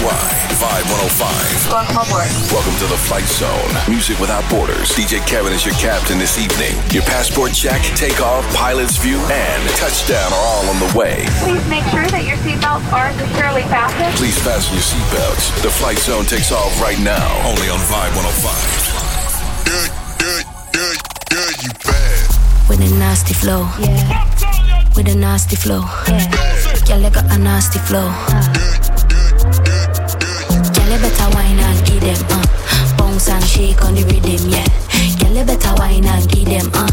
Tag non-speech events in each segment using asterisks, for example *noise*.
worldwide. Vibe 105. Welcome aboard. Welcome to the Flight Zone. Music without borders. DJ Kevin is your captain this evening. Your passport check, takeoff, pilot's view, and touchdown are all on the way. Please make sure that your seatbelts are securely fastened. Please fasten your seatbelts. The Flight Zone takes off right now. Only on Vibe 105. Good, good, good, good, you bad. With a nasty flow. Yeah. With a nasty flow. Yeah. Girl, you got a nasty flow. Girl, you better wine and give them, uh. Bounce and shake on the rhythm, yeah. Girl, you better wine and give them, uh.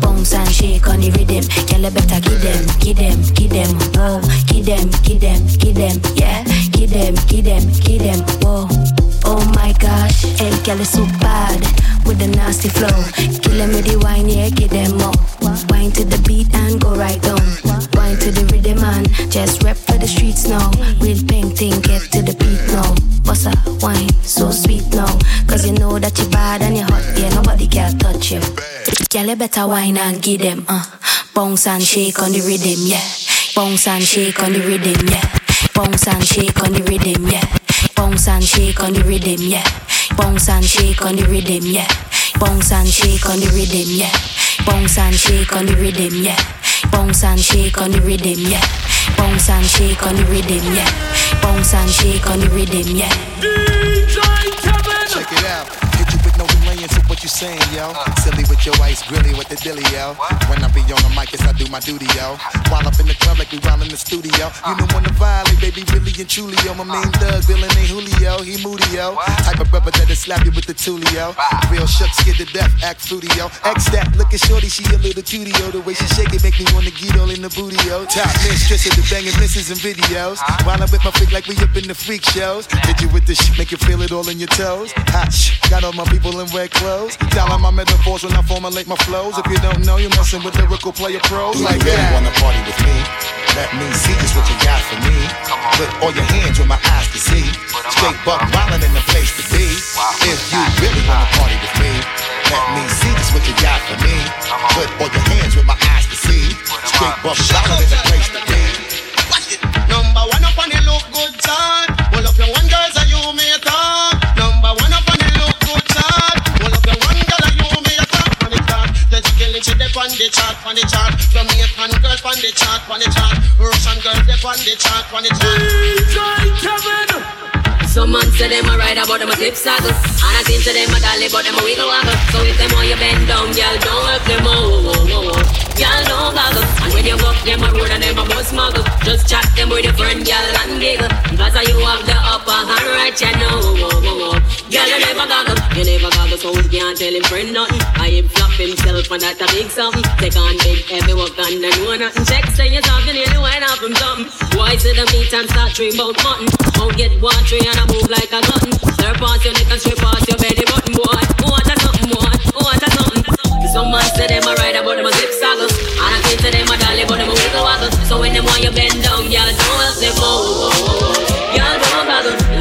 Bounce and shake on the rhythm. Girl, you better give them, give them, give them, whoa. Give them, give them, give them, yeah. Give them, give them, give them, whoa. Oh my gosh, hey, girl, is so bad with the nasty flow. Kill with the wine, yeah, give them more. Wine to the beat and go right down. Wine to the rhythm and just rep for the streets now. Real painting, get to the beat now. Bossa wine, so sweet now. Cause you know that you're bad and you're hot, yeah, nobody can touch you. Girl, you better wine and give them, uh. Bounce and shake on the rhythm, yeah. Bounce and shake on the rhythm, yeah. Bounce and shake on the rhythm, yeah. Bounce and shake on the rhythm, yeah. Bounce and shake on the rhythm, yeah. Bounce and shake on the rhythm, yeah. Bounce and shake on the rhythm, yeah. Bounce and shake on the rhythm, yeah. Bounce and shake on the rhythm, yeah. Bounce and shake on the rhythm, yeah. Check it out. Hit you with no delaying to what you saying, yo. Silly with your ice, grilly with the dilly, yo. When I be on the mic, yes, I do my duty, yo. While up in the club like we while in the studio. You know when the violate, baby, really and truly, yo. My main thug, villain ain't Julio, he moody, yo. Type of brother that'll slap you with the tulio. Real shook, scared to death, act fruity, yo. X that, looking shorty, she a little cutie, yo. The way she shake it make me wanna get all in the booty, yo. Top mistress of the banging misses and videos. While I'm with my freak like we up in the freak shows. Hit you with the shit, make you feel it all in your toes. Hot got all my people in red clothes. Dialing my metaphors when I formulate my flows. If you don't know, you're messing with lyrical player pros Do like you really that. wanna party with me? Let me see just what you got for me. Put all your hands where my eyes can see. Straight buck wildin' in the place to be. If you really wanna party with me, let me see just what you got for me. Put all your hands where my eyes can see. Straight buck wildin' in the place to be. Number one up on the look good chart. Pull up your one girls and you may on the chart, on the chart. Jamaican girls on the chart, on the chart. Russian girls they on the chart, on the chart. Some man say them a ride about them a clip saddle. And I think to them a dolly but them a wiggle waggle. So if them want you bend down, girl, don't help them oh, oh. Girl, don't goggle. And when you buck them a road and them a bus muggle. Just chat them with your friend, girl, and giggle. Cause you have the upper hand right, you know. Oh. Girl, you never goggle, you never goggle So you can't tell him friend nothing. I him flop himself and that a big something. Take on big heavy work and then know nothing. Check say you're talking nearly wine off him something. Why say the meat and start dream about mutton Don't get watery and Move like a gun your your belly button boy. A something a something? Some man say And I think to them a dolly but a wiggle So when want you bend down, don't don't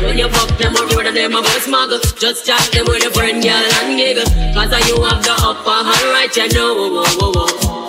when you them them a Just chat them with a friend, y'all and giggle. Cause you have the upper hand right, you know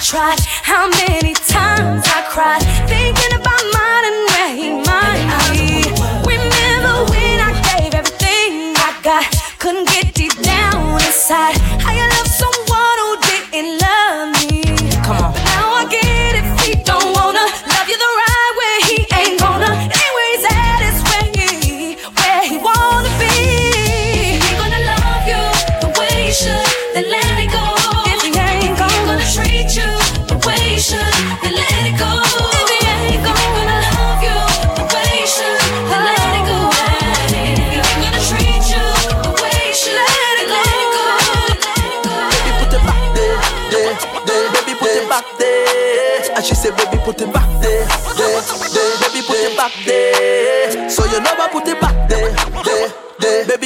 Tried, how many times I cried, thinking about mine and where he might be. Remember when I gave everything I got, couldn't get deep down inside.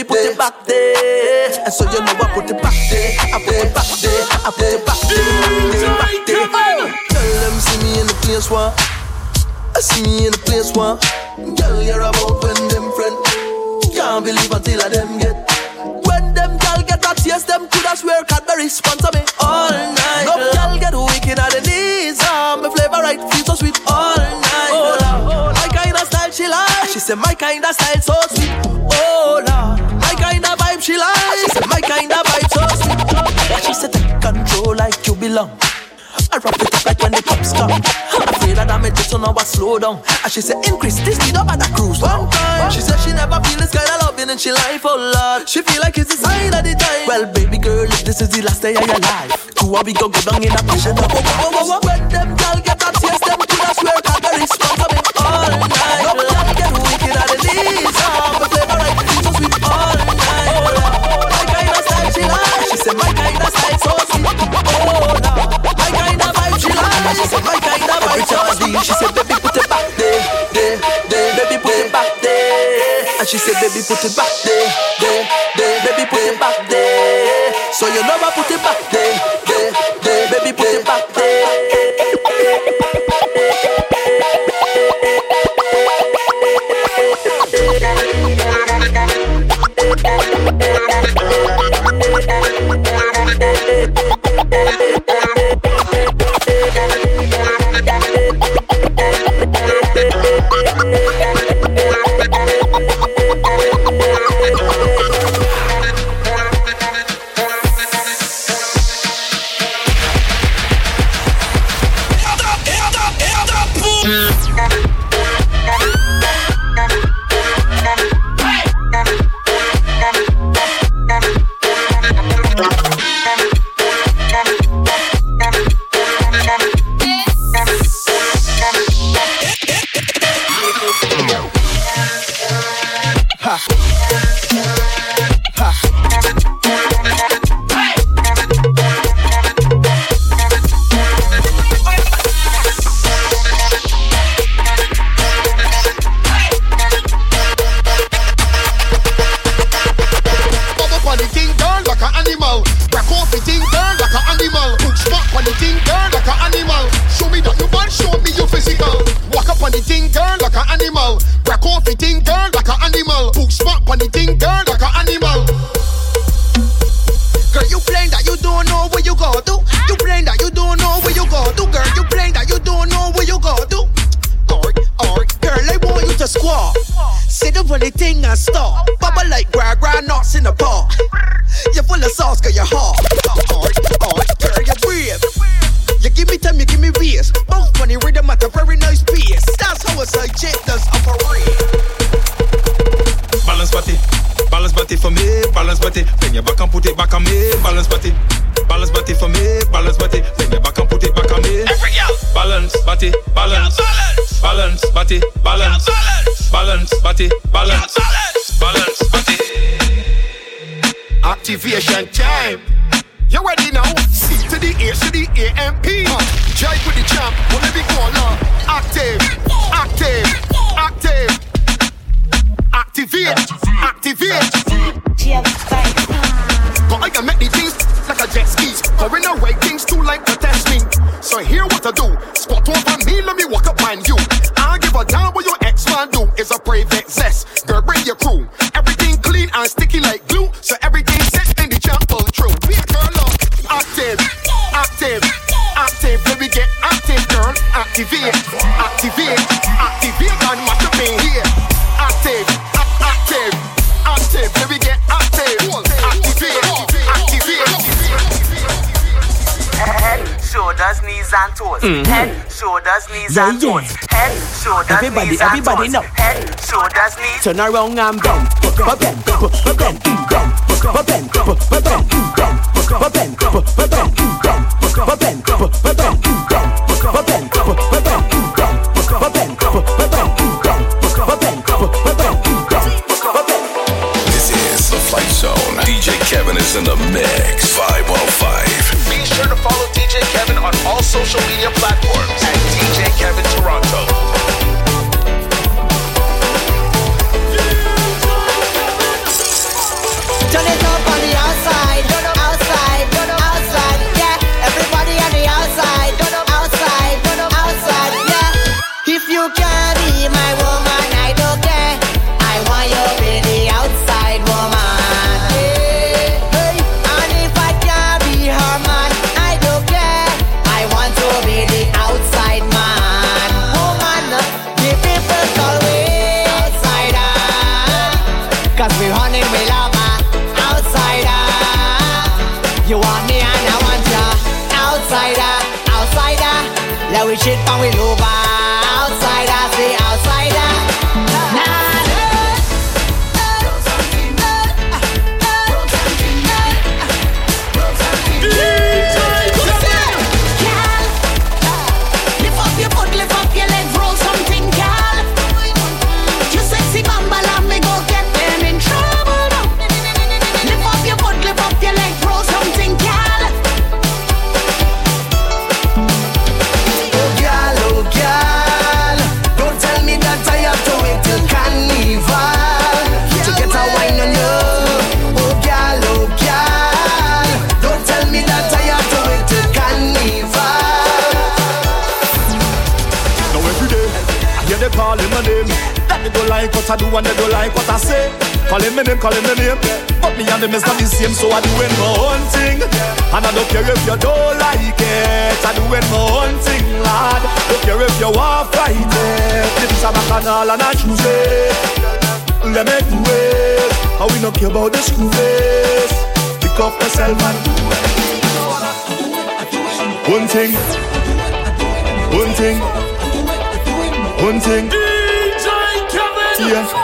Put it back there. And so you know I put it back there. I put it back there. I put it back there. Put it back there. Tell them see me in the place one. I see me in the place one. Girl, you're about when them friend. Can't believe until I them get. When them girl get a taste, them coulda swear Cadbury sponsor me all night. No girl get wicked at the knees. Ah, my flavor right, feel so sweet all night. Oh, Lord. my kind of style she like. She said my kind of style so sweet. Oh Lord, she said my kind of vibe so sweet. She said take control like you belong. I rock it up like when the cops come. I feel that I'm a so now I slow down. And she said, increase the speed up at the cruise. One time, she said she never feel this kind of loving and she life, oh Lord. She feel like it's the sign of the time. Well, baby girl, if this is the last day of your life, two we go go down in a passion. Oh, oh, oh, oh, When them girl get a taste, them could have swear that the response of baby put it back there, there, there. Baby put it back there. So you know I put it hot. Alright, alright. Girl, you're brave. You give me time, you give me ways. Both funny rhythm at very nice pace. That's how a side chick does operate. Balance body, balance body for me, balance body. Bring your back and put it back on me, balance body. Balance body for me, balance body. Bring your back and put it back on me. Balance body, balance, balance body, balance, balance body, balance, balance Activation time. You ready now? C to the A to the A M P. Jive with the champ, whatever you call her. Uh, active, active, active. Activate, activate. But I can make the things like a jet skis. The right things too like to test me. So here what I do. Spot over me, let me walk up behind you. I'll give a damn what your ex man do. Is a private zest. Girl, bring your crew. Activate, activate, activate and mash up in here. Active, active, active. Let me get active. Activate, activate. Head, shoulders, knees and toes. Mhm. Head, shoulders, knees Yeah, and yeah. toes. Head, shoulders, Everybody, knees and everybody toes. know. Head, shoulders, knees. Turn around and bend, but bend, but bend, bend, but bend, but bend, bend, but bend, but bend, but pau e louco. I say. Calling me name, calling me name. But me and them is not the same, so I doing my own thing. And I don't care if you don't like it. I doing my own thing, lad. Don't care if you are fight This is are back and I choose it. Let me do it. And we don't care about the screw face. Pick up yourself and do it. One thing. One thing. One thing. DJ Kevin. Yeah.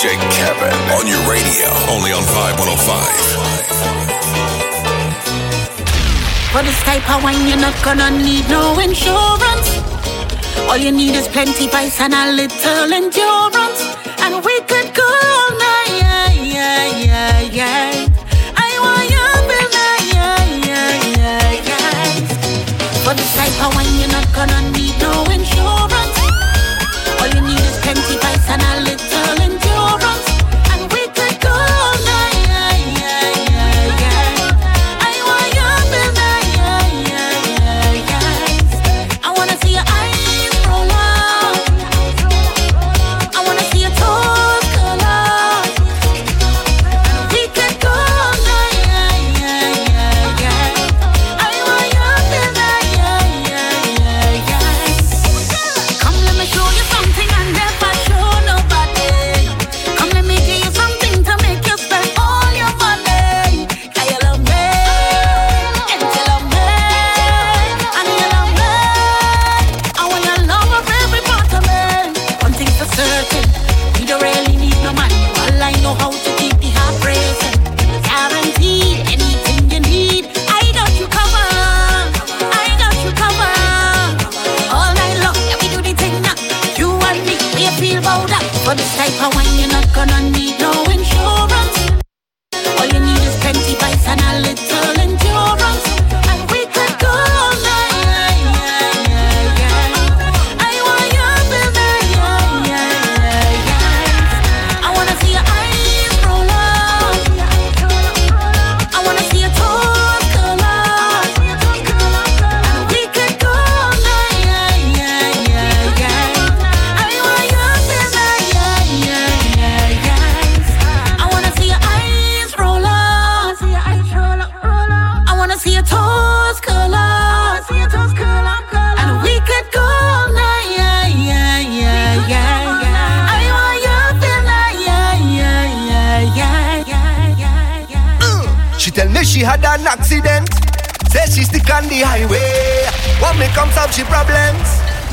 DJ Kevin on your radio, only on Vibe 105. For this type of wine, you're not gonna need no insurance. All you need is plenty vice and a little endurance. And we could go all night, yeah, yeah, yeah, yeah. I want you all night, yeah. For this type of wine, you're not gonna need Say she stick on the highway. Want me come solve she problems.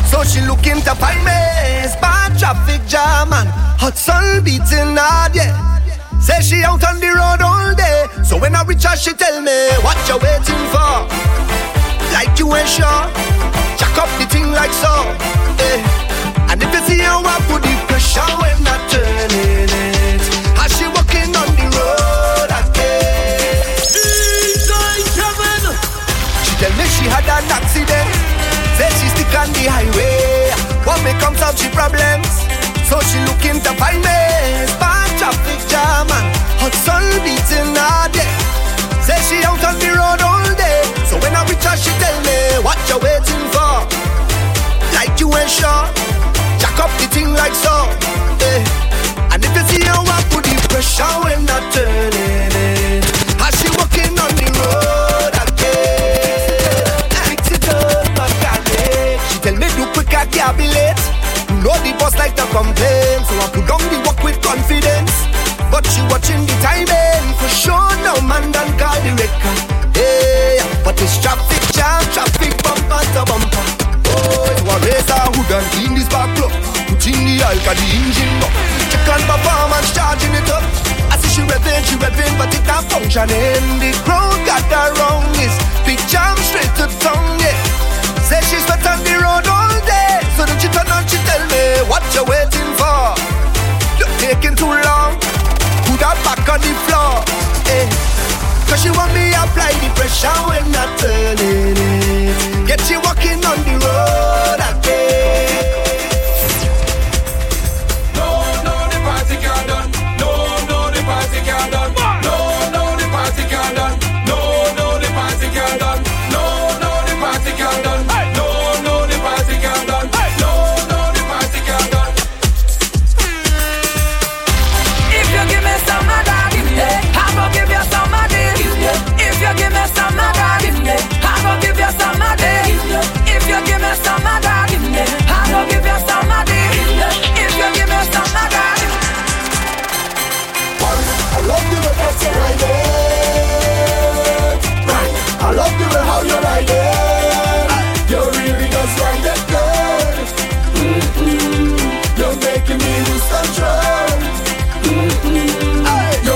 So she looking to find me. Bad traffic jam and hot sun beating hard, yeah. Say she out on the road all day. So when I reach her, she tell me what you waiting for. Like you ain't sure. Jack up the thing like so. Eh. And if you see her I put the pressure when I turning it. How she walking on the road again. Easy, tell me she had an accident. Said she stick on the highway. What me comes out, she problems. So she looking to find me. Bad traffic jam and hot sun beating her day. Said she out on the road all day. So when I reach her, she tell me what you waiting for. Like you ain't sure. Jack up the thing like so. Eh. And if you see her I put the pressure when I turn it, how she walking on. Can't be late. Know the boss like to complain, so I put down the work with confidence. But she watching the timing for sure. No man done call the record. Hey, but it's traffic jam, traffic bumper to bumper. Oh, you a racer who done clean this back plug. Put in the alka, the engine up. Check on performance, charging it up. I see she revving, she revving, but it not functioning. The crowd got her wrong. Is big jam straight to tongue, yeah. Say she's wet on the road all day. What you waiting for. You're taking too long. Put her back on the floor. Eh. Cause she want me apply the pressure when I'm turning it. Get you walking on the road again.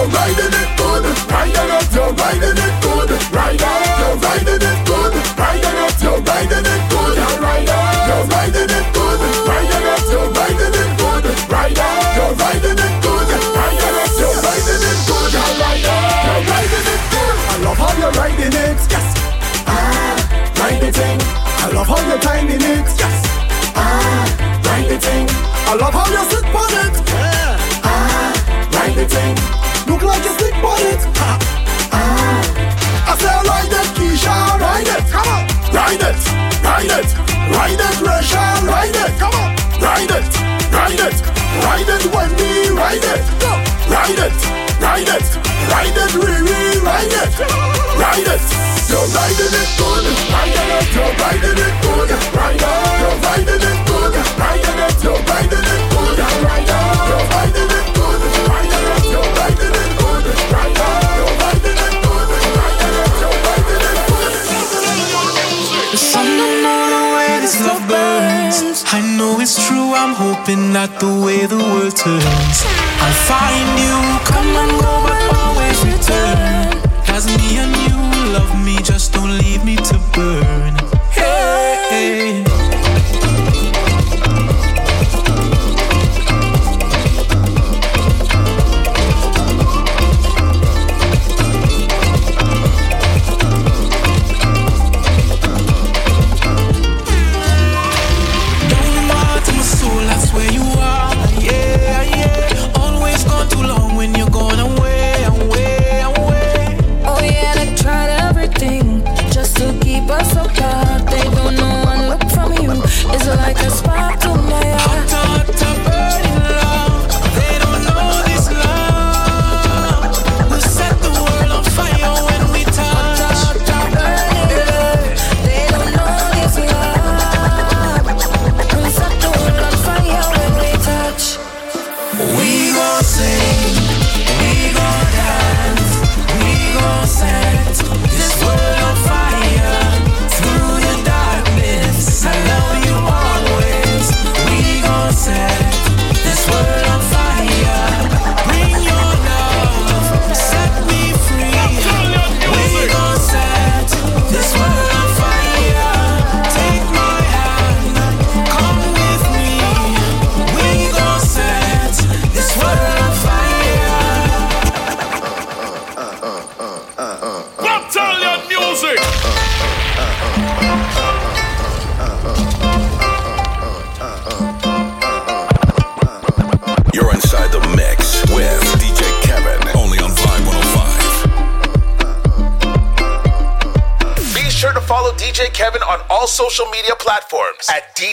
Riding it riding it, you're riding it riding it, yes. Ah, ride the thing. I love how you're timing it, yes. Ah, ride the thing. I love how you sit on it, yeah. Ah, ride the thing. Look like you stick on it. Ha. Ah, I say ride it, Keisha, ride it. Come on, ride it, ride it, ride it, Resha, ride it. Come on, ride it, ride it, ride it, Wendy, ride it. Go, ride it, ride it, ride it, Riri, ride it, ride it. You're riding it good, riding it, you're riding it good, rider. You're riding it good, riding it, you're riding it good, rider. You're riding it good, riding it, you're riding it good, rider. You're riding it good, riding it, you're riding it good. Some don't know the way this love burns. I know it's true, I'm hoping that the way the world turns, I'll find you. Come and go, but always me and you love me, just don't leave me to burn.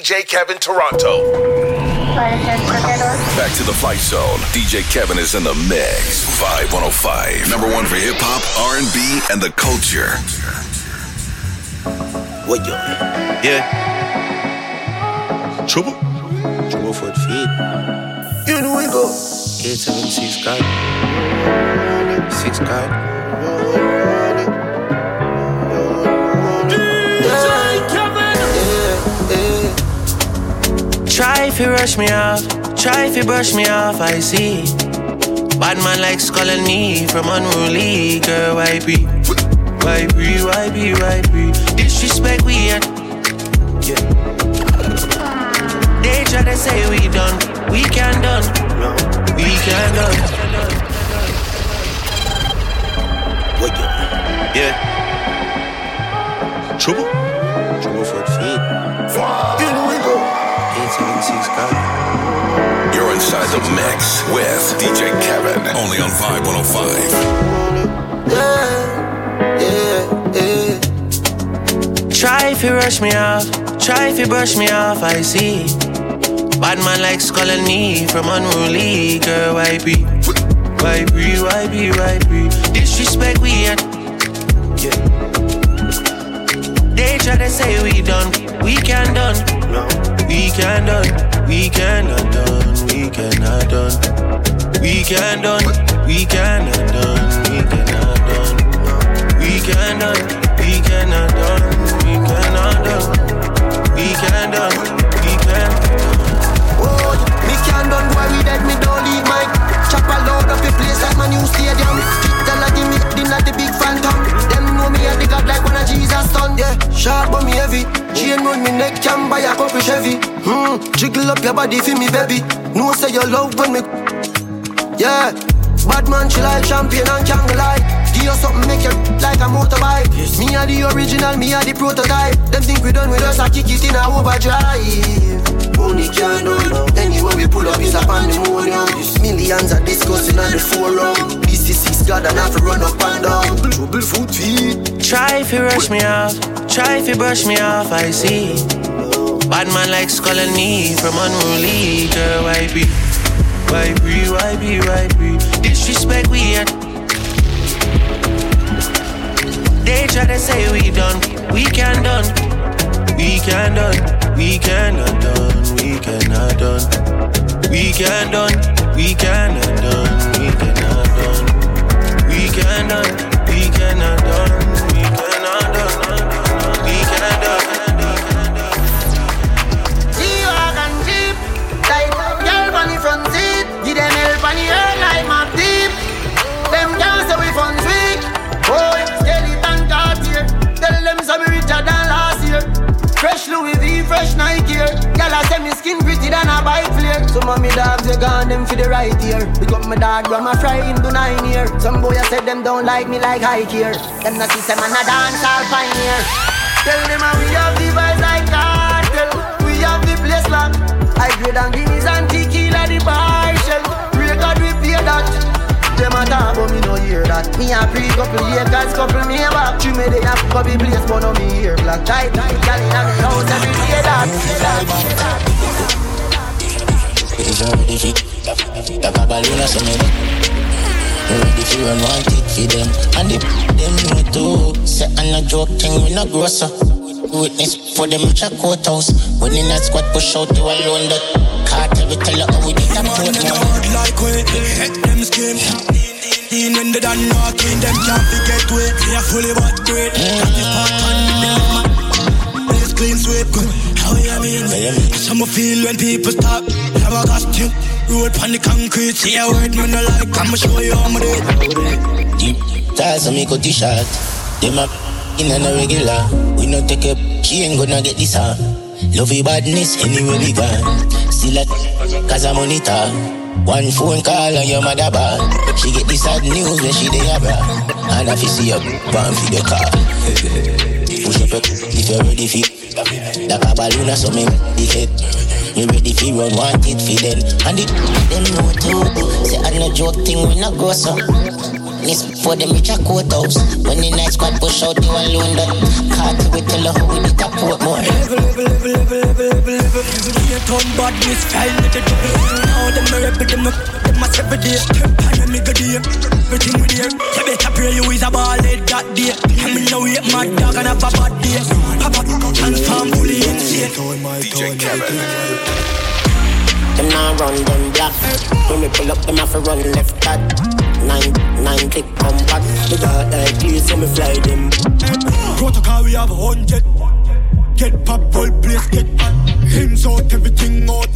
DJ Kevin Toronto. Back to the Flight Zone. DJ Kevin is in the mix. Vibe 105. Number one for hip hop, R&B, and the culture. What you? Yeah. Trouble? Trouble for the feet. You know we go. 876 card. Six card. If you rush me off, try if you brush me off, I see. Bad man like calling me from unruly girl, why be? Why be, why be, why be? Disrespect we at. Yeah. They try to say we done, we can done, no, we can done. Yeah. Trouble You're the mix with DJ Kevin. Only on Vibe 105. Try if you rush me off, try if you brush me off, I see. Bad man like calling me from unruly girl, why be? Why be, why be, why be? Disrespect we at. Yeah. They try to say we done, we can done. We can done, we cannot done, we cannot done. We can done, we cannot done, we cannot done. We can done, we cannot done, we cannot done. We can done, we can. Oh, me can't done why we dead, me don't leave my Chop a load up the place like my new stadium Her give me dinner the big phantom Them know me a the god like one of Jesus son. Yeah, sharp but me heavy. Chain round me neck can buy a couple Chevy. Hmm, jiggle up your body for me baby. No say you love when me Yeah, bad man she like champion and can't lie Give you something make you like a motorbike. Me a the original, me a the prototype. Them think we done with us, I kick it in a overdrive. Only can done Anywhere we pull up is a pandemonium Millions are discussing on the forum six God and have to run up and down Trouble foot feet Try if you rush me off, try if you brush me off, I see. Bad man like calling me from unruly girl, why be? Why be, why be, why be? Disrespect we at. They try to say we done, we can done. We can done, we cannot done, we cannot done. We can done, Girl I say me skin pretty than a bike flare Some of me dogs they gone them for the right ear. Pick up my dog grandma fry into nine year. Some boy I said them don't like me like high here Them not see say man a dance all pioneer. Tell them how we have the vibes like cartel. We have the place locked. I grade and guineas and tequila the shell Record we pay that A talk but me no hear that Me a pre couple Lakers couple me a back True me they a fuck up the place but no me hear black Tight, tight, gal inna me house every day that It's already fit. The babaluna so me Ready fi run one tick for them And the them know too Say I'm a joke thing we no grow so Witness for them check courthouse When in that squad push out you alone Cartel we tell her how we did that port now like we Head them skin In when they done knocking Them can't forget we We are fully but great. That is part on the Place clean sweep How you mean? Some feel when people stop. Have a costume. Road on the concrete. See a word me no like. I'ma show you how me do it Deep ties on me go t-shirt Them up in and a regular. We no take up She ain't gonna get this huh Love your badness anywhere we gone Still at Cause I monitor ah. One phone call and your mother bad. She get this sad news when she dey abroad. And if you see up One for the car Push up if you're ready for Like a balloon or something If it you ready fi run want it fi them And it them know too Say I no joke thing we no go so badness before them reach a courthouse. When the night squad push out, you alone done. Caught you with the love with the top port more. Level, level, level, level, level, level, level. Here turn badness, style with the double. Now them a rap with them, a- them a step with it. And me go there, everything with there. You better pray you is a ball head that day. And me know it mad dog and have a bad day. Papa, transform fully insane. DJ Kevin. Them now run them black. When we pull up, them have to run left that. Nine, nine click back. The dark like please, so me fly them. Protocol we have a hundred. Get pop, whole place get hot. Hymns out, everything out.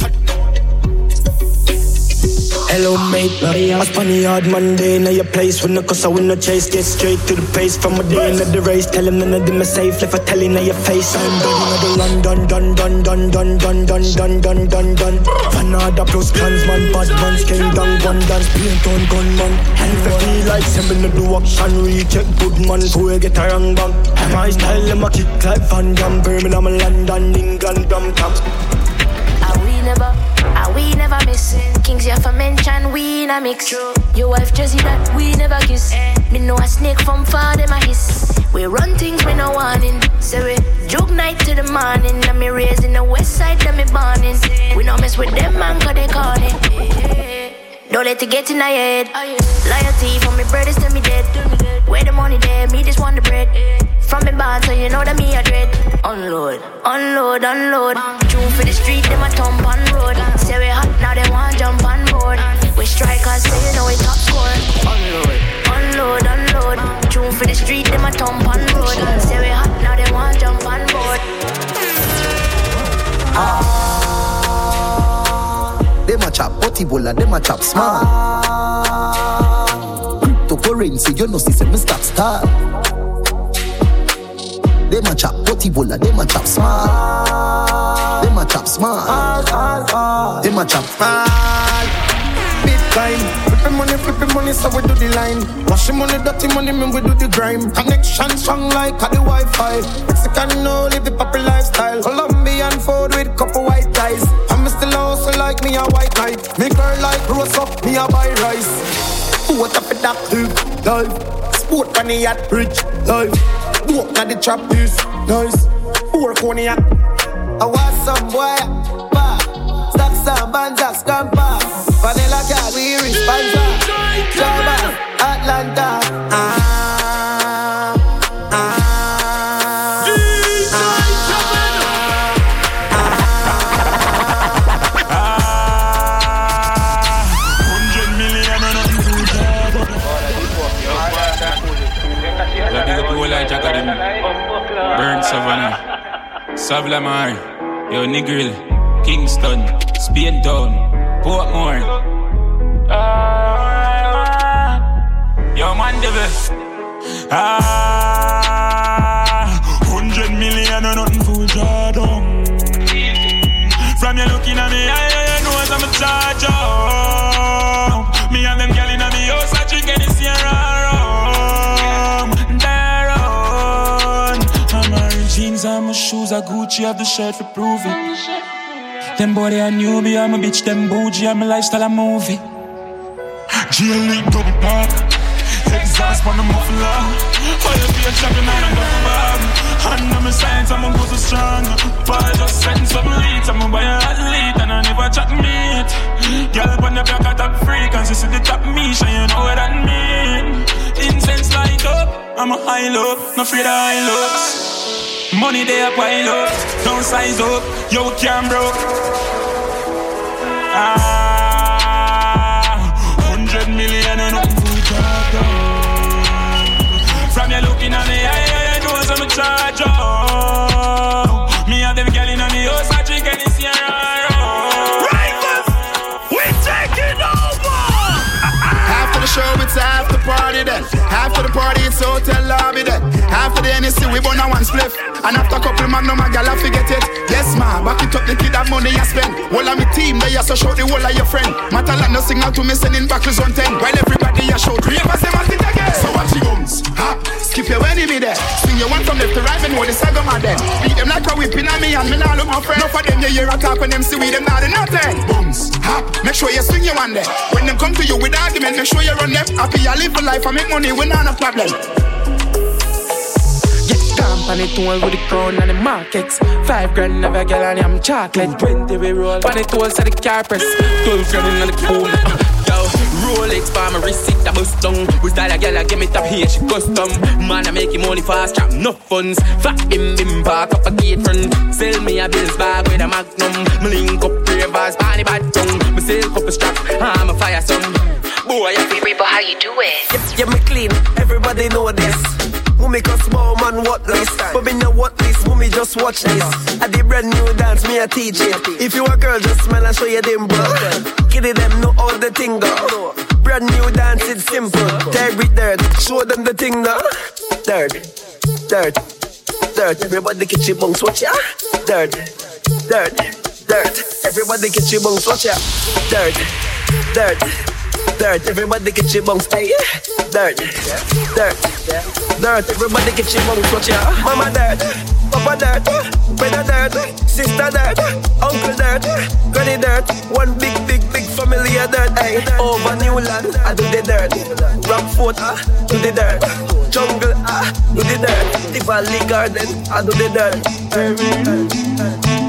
Hello mate, I spun the hard Monday Now your place when the cause I win no chase Get straight to the pace from a day into the race Tell him none of them are safe Left I tell you now your face I'm done, know the run, done, done, done, done, done, done, done, done, done, done, done Fanada plus clans, man, bad man Skin down, gun dance, paint on gun, man And if I feel like sending the do action Recheck good man, so we get a wrong bang My style, them a kick like Van Damme Birmingham, London, England, drum taps Are we never, are we never miss? Kings, you have to mention we in a mix. Your wife just see that we never kiss. Me know a snake from far, them a hiss. We run things with no warning. Say we joke night to the morning. And me raised in the west side, them me born in. We no mess with them, man, cause they call it. Don't let it get in my head. Oh, Loyalty from me brothers to me dead. Where the money there, me just want the bread. From me band, so you know that me a dread. Unload, unload, unload. June for the street, them a thump on road. Say we hot, now they want jump on board. We strike, strikers, so you know we top score. Unload, unload, unload. June for the street, them a thump on road. Say we hot, now they want jump on board. Ah, Them a chop potty bola, them a chop small. Cryptocurrency, you know, see, say me stop start. Them a chop potty bola, them a chop small. Them a chop small. Them a chop small. Bitcoin. Flipping money, flipping money, so we do the line. Washing money, dirty money, man, we do the grime. Connection strong like a the Wi-Fi. Mexican no live the proper lifestyle. Colombian food with couple white ties. I'm still hustle like me a white knight. Me girl like rose up, me a buy rice. What up with that too? Life. Sport on the yacht, rich life. Walk at the trap is nice. Work on yacht. I want some boy. Stack some bands, scamper. Vanilla cat, we responsible. Java, Atlanta. Ah, Savlamar, Yo Negril, Kingston, Spain Town, Portmore. Ah, Yo man, devil. Ah, hundred million and nothing to job. From you looking at me, I, know I'm a charge up. Me and them gal and my shoes are Gucci, have the shirt for prove it. Them boy they a newbie, I'm a bitch, them bougie, I'm a lifestyle, a movie. G-Link double park. Exhaust on the muffler. Fire be a champion and a double bag. Hand on my science, I'm a so strong. Paul just setting some leads. I'm a buy a athlete and I never chat meat. Girl on the back of top frequency, see the top me, so you know what that mean. Incense light up, I'm a high low, no afraid of high looks. Money they pile up, don't size up, yo can broke. Ah, hundred million and nothing to talk From you looking at me, I, I, I know a charge up. Me and them girl in me house, I drink over. After the show, it's after party then. After the party, it's hotel lobby then. After the NSC, we burn a one spliff. And after a couple magnum, a gal, I forget it. Yes, ma, back it up, the kid have money I spend. All of me team, they are so show the whole of your friend. Matter like no signal to me, sending back on 10. While everybody a show, three of us, them again. So watch the guns, ha, skip your enemy there. Swing your one from left to right, and know the saga man then. Beat them like a whipping on me, and me nah look my friend. No for them, you hear a talk when them see we, them not nothing. Booms, hop. Make sure you swing your one there. When them come to you with argument, make sure you run them. Happy you live a life, I make money, we not a problem. Stamp on it all with the crown and the markets. Five grand of a girl and I'm chocolate. Twenty we roll. On it all so the car press. Twelve grand in the pool. Yo, Rolex for my receipt a bust down. We style a girl a give me top here she custom. Man I make him money fast trap no funds. Fat bim bim park up a gate front. Sell me a bills bag with a magnum. Me link up ravers, panny bad tongue. Me sell up a strap. I'm a fire son. Boy, I feel Reba, how you do it? Yeah, me clean, everybody know this. Mummy cause small man what this? But me know what this, mummy just watch this. I did brand new dance, me a teach it If you a girl, just smile and show you them bro Kitty them know all the thing uh. go Brand new dance, it's simple. With dirt, show them the thing now Dirt, dirt, dirt. Everybody get your bunks, watch ya. Dirt, dirt, dirt. Everybody get your bunks, watch ya. Dirt, dirt Dirt, everybody get your bunks, hey Dirt, dirt, dirt Everybody get your bunks, watch ya. Mama dirt, Papa dirt Brother dirt, sister dirt Uncle dirt, granny dirt. One big, big, big family of dirt, hey Over Newland, I do the dirt. Rockford, ah, do the dirt. Jungle, ah, do the dirt. The Valley Garden, I do the dirt. I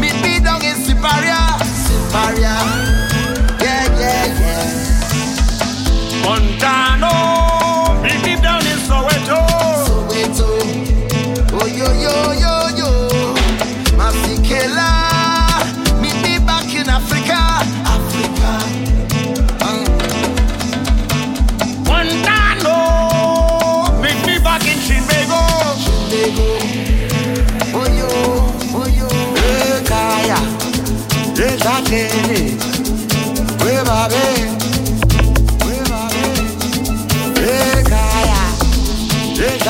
meet me down in Siparia, Siparia.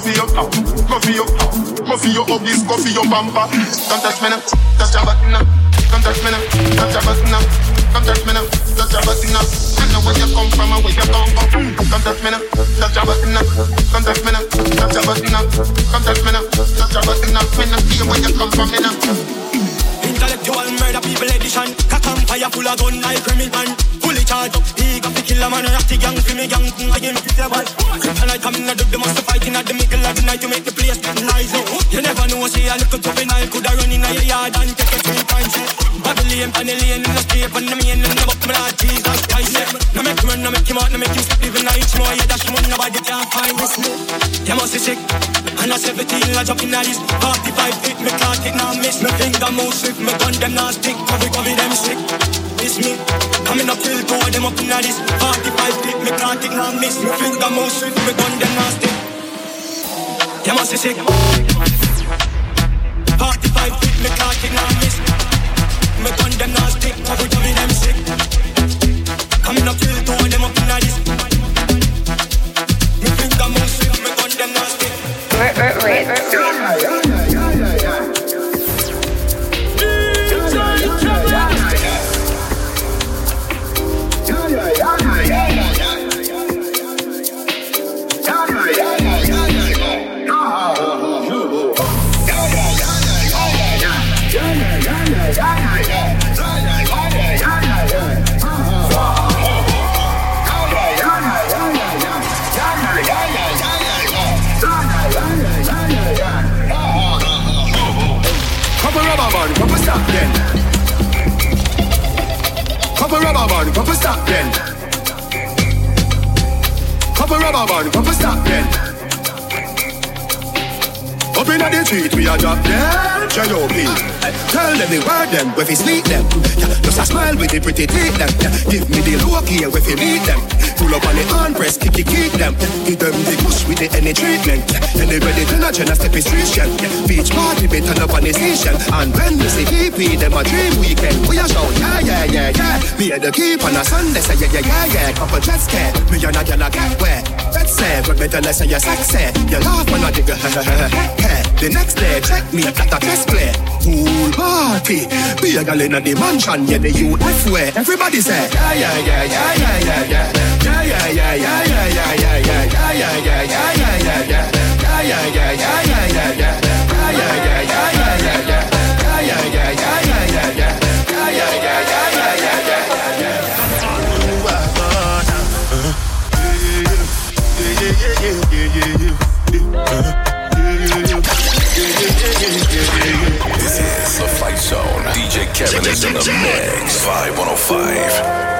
Your up, uh, for your up. Go for your huggies, go for your pamper. Don't touch me now, touch your button now. Don't touch me now, touch your button now. Don't touch me now, touch your button now. I know where you come from and where you come from. Don't touch me now, touch your button now. Don't touch me now, touch your button now. Don't touch me now, touch your button now. Me not see where you come from, me now. Intellectual murder people edition Cock and fire full of gun like criminal charge up. He got to kill a man and the gang, feel me gang, I get me fit about. And I come in, the do the most fighting at the middle of the night to make the place nice. Oh. You never know, say a little up to be could I run in a yard and take a three times pints Babylon, Panellian, in the street On the main, and the my Lord Jesus Christ. No make him run, no make him out, no make him step Even a inch more, yeah, dash him on, nobody can find. This You must be sick And a 17, I jump in a this 45 feet, me can't take no miss. Me finger move swift, me gun them not stick. Cover, cover them sick. This me Coming up till two of them up in a this 45 feet, me can't take no miss. Me finger move swift, me gun them not stick. You must be sick. 45 feet, me can't take no miss Me gun them not stick Cover, cover them sick. Coming up till two of them up in this Me finger move swift, me gun them not stick Band, couple stop then. Couple rubber band, couple stop then. Up inna the street, we a drop them. J.O.P. Tell them the word them, if it's sneak them. Just a smile with the pretty teeth them. Give me the look here if you need them. Pull up on the hand press, kick it, keep them. Give them the push with the any treatment. And ready to notch and a step is Christian. Beach party, be turn up on the station. And when we see PP, them a dream weekend. We a shout, yeah, yeah, yeah, yeah. Me at the keep on a Sunday, say yeah, yeah, yeah, yeah. Couple jet scare, me and a girl a get wet. Let's say, but me tell us say you're sexy. You laugh when I dig *laughs* a the next day, check me at a test play. Pool party, be a girl in the mansion, yeah, the UF way. Everybody say, yeah, yeah, yeah, yeah, yeah, yeah, yeah. Yeah, yeah, yeah, yeah, yeah, yeah, yeah, yeah, yeah, yeah, yeah, yeah, yeah, yeah, yeah. Yeah, yeah, yeah, yeah, yeah, yeah, yeah. Yeah, yeah, Kevin is in the mix. Vibe 105.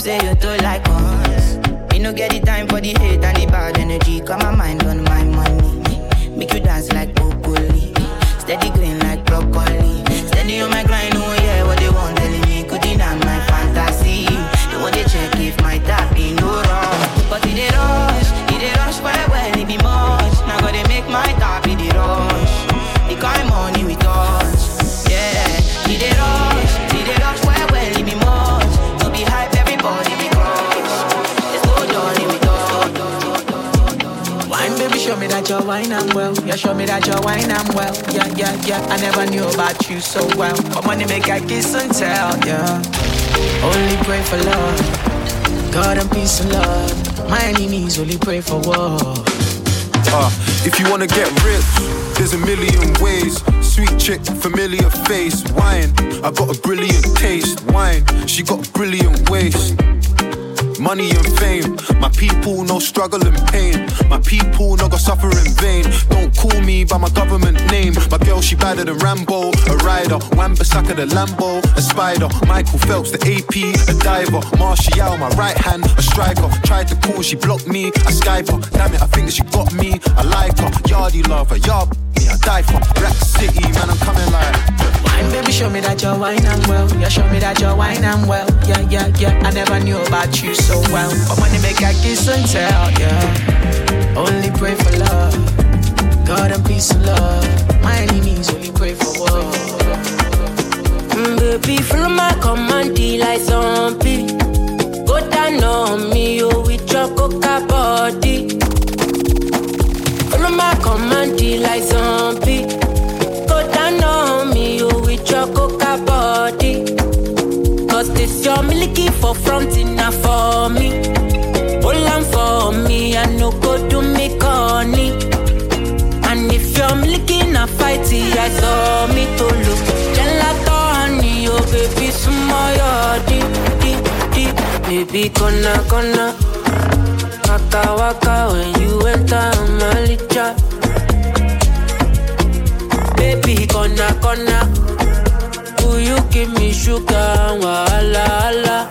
say you do like us. You no get it me that you're wine and well. Yeah, yeah, yeah. I never knew about you so well. But money make I kiss and tell, yeah. Only pray for love, God and peace and love. My enemies only pray for war. Uh, if you wanna get rich, there's a million ways. Sweet chick, familiar face, wine. I got a brilliant taste, wine. She got brilliant waist. Money and fame, my people no struggle and pain. My people no go suffer in vain. Don't call me by my government name. My girl she badder than Rambo, a rider. Wan-Bissaka the Lambo, a spider. Michael Phelps the AP, a diver. Martial my right hand, a striker. Tried to call, she blocked me. I Skype damn it, I think that she got me. I like her, yardy love her, me, I die for. Black City, man, I'm coming like. Wine, baby, show me that you're wine and well. Yeah, show me that you're wine and well. Yeah, yeah, yeah. I never knew about you so well. But money make I kiss and tell, yeah. Only pray for love, God and peace and love. My enemies only pray for war. Mm, baby, follow my command, like zombie. Go down on me, oh, with your coca body ma command like zombie. Go down on me, you with your coca body. Cause this your milky for fronting now for me. Hold on for me, I no go do me corny. And if you're milky na fighty, I saw me to look. Gelato honey, yo oh, baby, sumo yo di, di. Baby, gonna, gonna. Waka, waka, when you enter my licha. Baby, gonna. Will you give me sugar, wala, wala.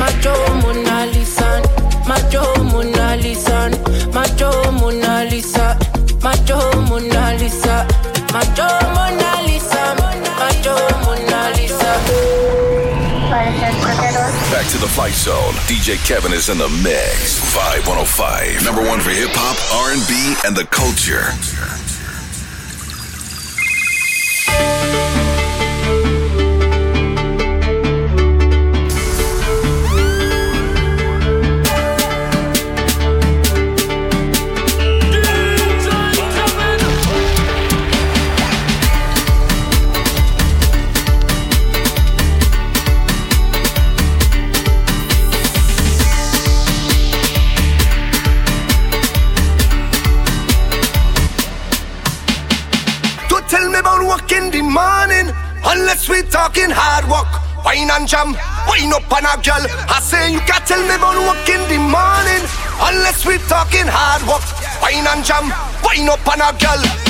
Macho Mona Lisa, Macho Mona Lisa, Macho Mona Lisa, Macho Mona Lisa, Macho Mona Back to the Flight Zone. DJ Kevin is in the mix. Vibe 105. Number one for hip hop, R&B, and the culture. Jam, wine up on a girl. I say you can't tell me about work in the morning unless we talking hard work. Wine and jam, wine up on a girl.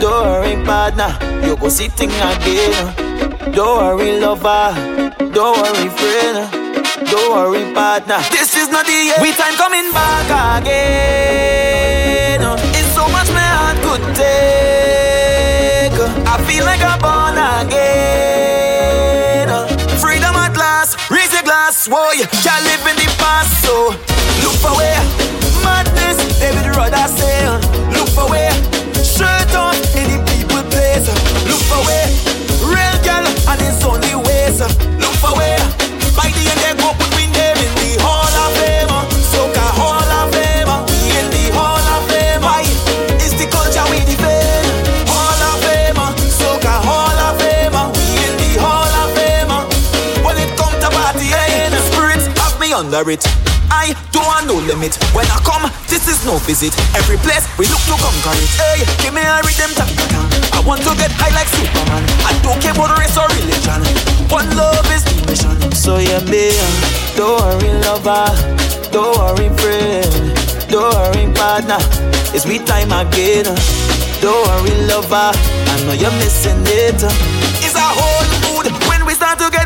Don't worry, partner. You go sitting again. Don't worry, lover. Don't worry, friend. Don't worry, partner. This is not the end. We time coming back again. It's so much my heart could take. I feel like I'm born again. Freedom at last. Raise your glass. Whoa, you can't live in the past. So look for where madness. David Rudder say, look for where and it's only ways. Look for where by the end they go put me name in the Hall of Fame. Soca Hall of Fame. We in the Hall of Fame. Why? It's the culture we defend. Hall of Fame. Soca Hall of Fame. We in the Hall of Fame. When it come to party, I the spirits have me under it. I don't want no limit. When I come, this is no visit. Every place we look to conquer it. Hey, give me a rhythm tap I want to get high like Superman. I don't care about race or religion. One love is the mission. So yeah, me, uh, don't worry, lover. Don't worry, friend. Don't worry, partner. It's me time again. Uh. Don't worry, lover. I know you're missing it. Uh. It's a whole mood when we start to get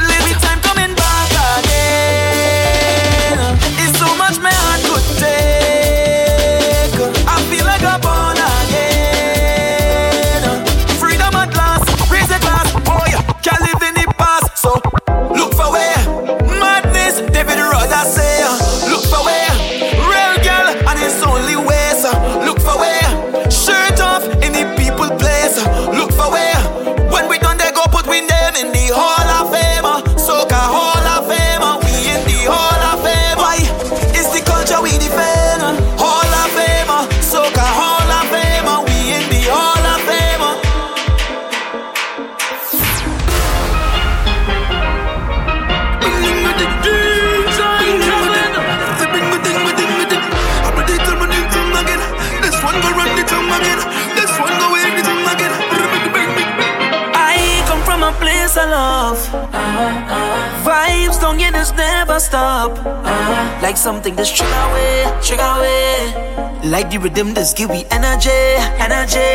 Like something that's trigger away, trigger away. Like the rhythm that's give we energy, energy.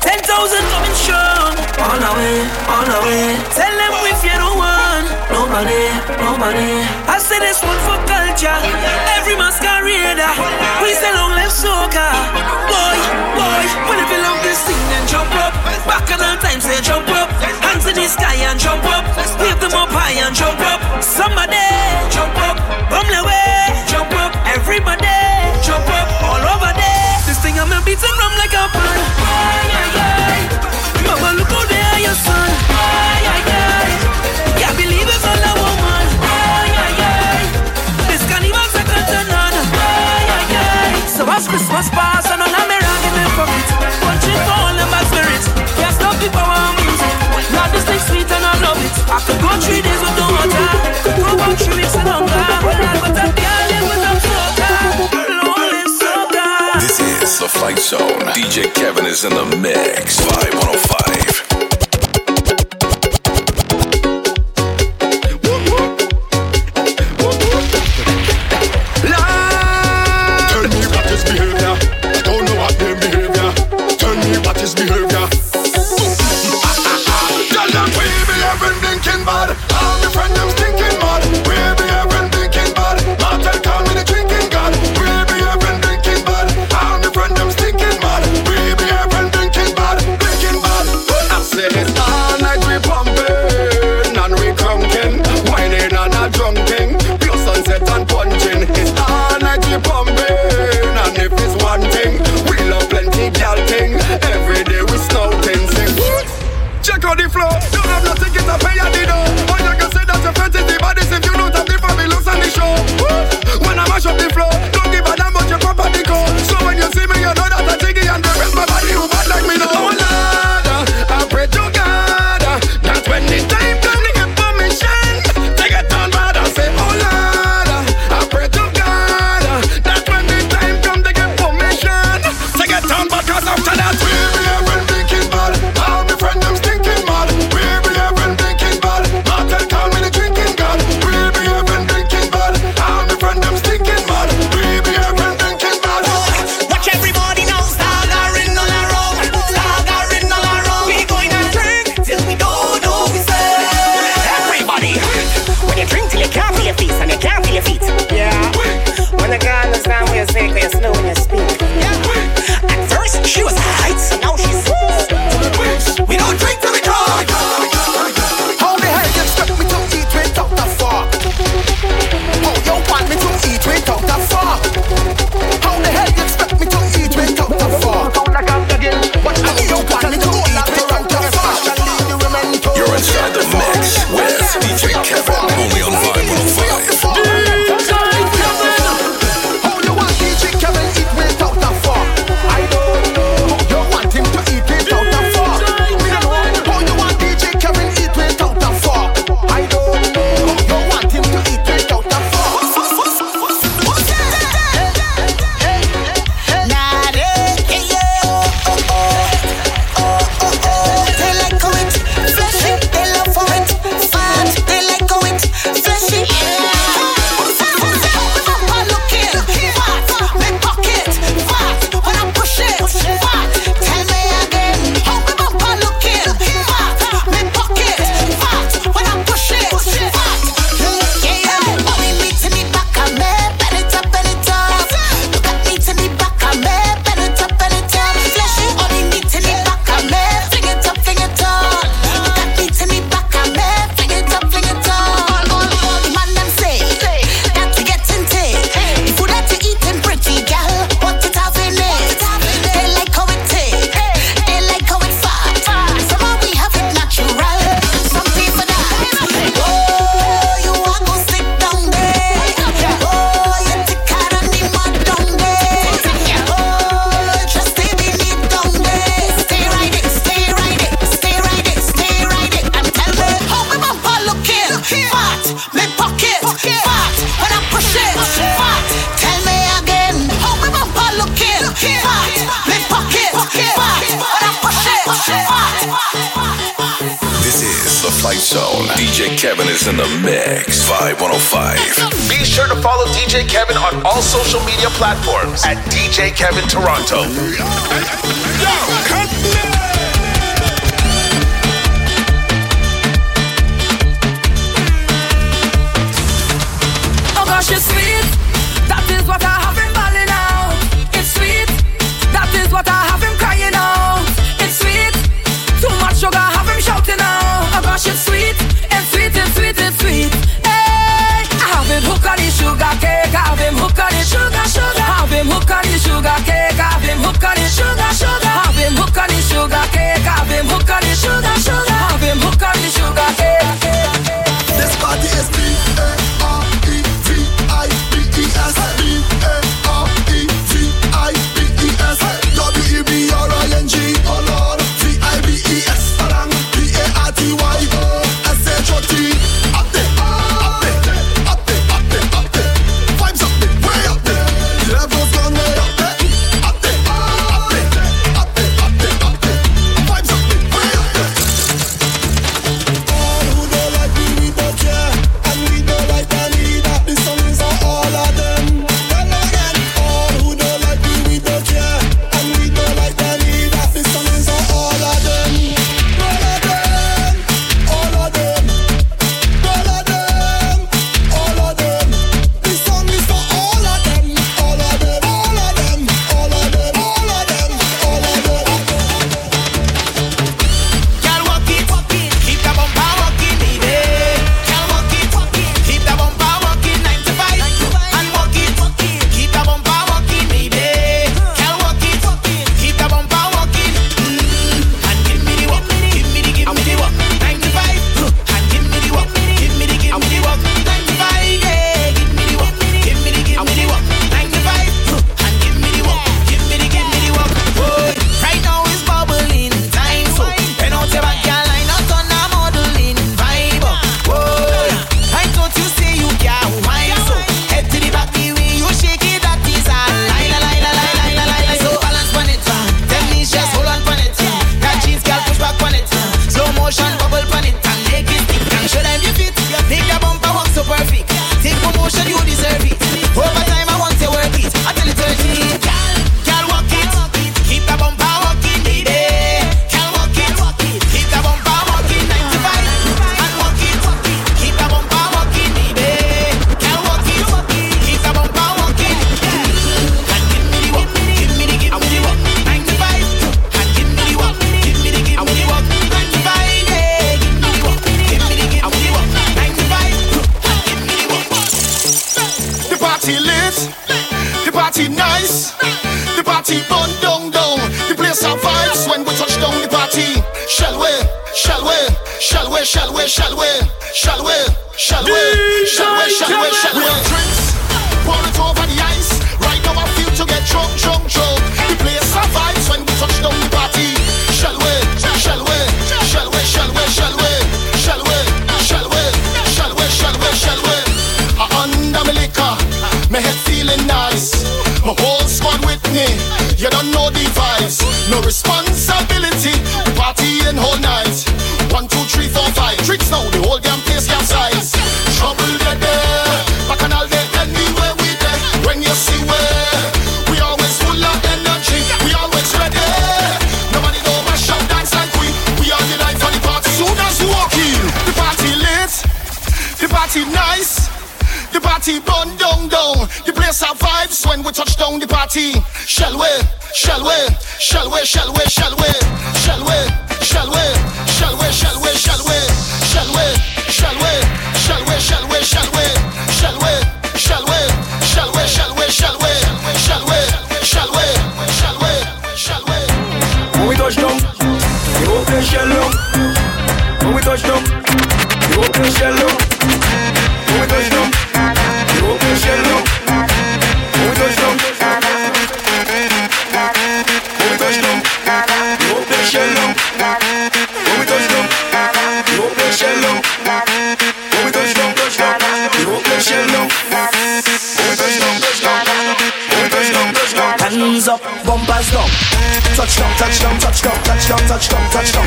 Ten thousand coming strong, all the way, all the way. Tell them if you don't want nobody, nobody. I say this one for culture. Every masquerader, we say long live soca. Boy, boy, when if you love this thing, then jump up. Back in the time, say jump up. Hands in the sky and jump up. Lift them up high and jump up. Somebody jump up. Bum the way, jump up. Everybody jump up. All over there. This thing I'm beating drum like a pan. Ay, ay, ay. Mama, look out there, your son. Ay, ay, ay. Yeah, believe it's all a woman. Ay, ay, ay. This carnival's second to none. Ay, ay, ay. So as Christmas pass and all I'm in them pocket. Punching for all them bad spirits. Can't stop the power of music. Lord, this thing sweet and I love it. I could go three days This is the Flight Zone. DJ Kevin is in the mix. Vibe 105.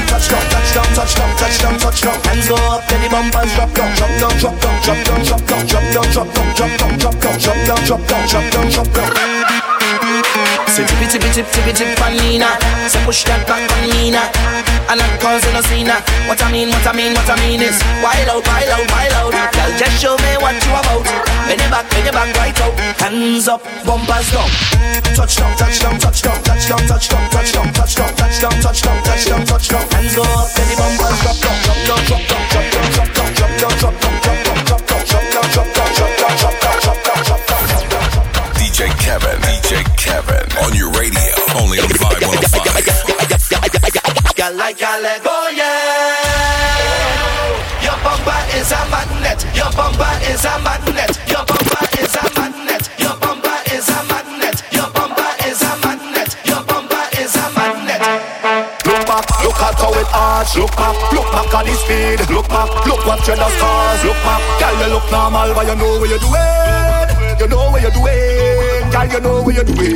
Touchdown, touchdown, touchdown, touchdown, touchdown. Hands go up, then the bumpers drop down, drop down, drop down, drop down, drop down, drop down, drop down, drop down, drop down, drop down, drop down, drop down, drop down. Pretty, pretty, pretty, pretty, pretty Panina say push that back Panina And I'm causing a scene What I mean, what I mean, what I mean is Wild out, wild out, wild out Girl, just show me what you about Bend your back, bend your back right out Hands up, bumpers down Touchdown, touchdown, touchdown Touchdown, touchdown, touchdown Touchdown, touchdown, touchdown Touchdown, touchdown Hands go up, belly bumpers drop down Drop down, drop down Drop down, drop down Drop down, drop down Kevin on your radio, only on Vibe 105. Girl like a go, oh, yeah. Your bumper is a magnet. Your bumper is a magnet. Your bumper is a magnet. Your bumper is a magnet. Your bumper is a magnet. Your bumper is a magnet. Look back, look at how it arch. Look back, look back at the speed. Look back, look what you the scars. Look back, girl you look normal, but you know what you're doing. You know what you're doing, girl. You know what you're doing.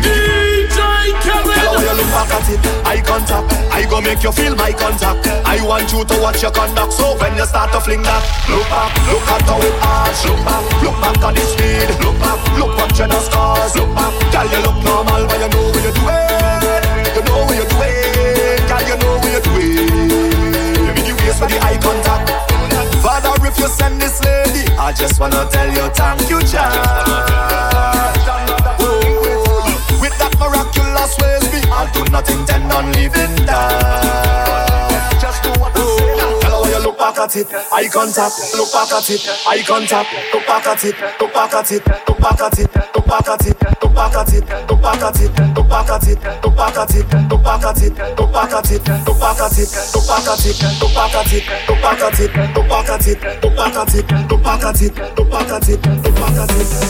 DJ Kevin. Tell you look back at it, eye contact. I go make you feel my contact. I want you to watch your conduct. So when you start to fling that, look back, look at how it arch. Look back, look back at the speed. Look back, look what you the scars. Look back, girl. You look normal, but you know what you're doing. You know what you're doing, girl. You know what you're doing. Give me the waist for the eye contact. You send this lady, I just wanna tell you thank you, child. Oh, with that miraculous ways, I do not intend on leaving that. Back at it, eye contact. Look back at it, eye contact. Look back at it, look back at it, look back at it, look back at it, look back at it, look back at it, look back at it, look back at it, look back at it, look back at it, look back at it, look back at it, look back at it, look back at it, look back at it, look back at it, look back at it, look back at it, look back at it, look back at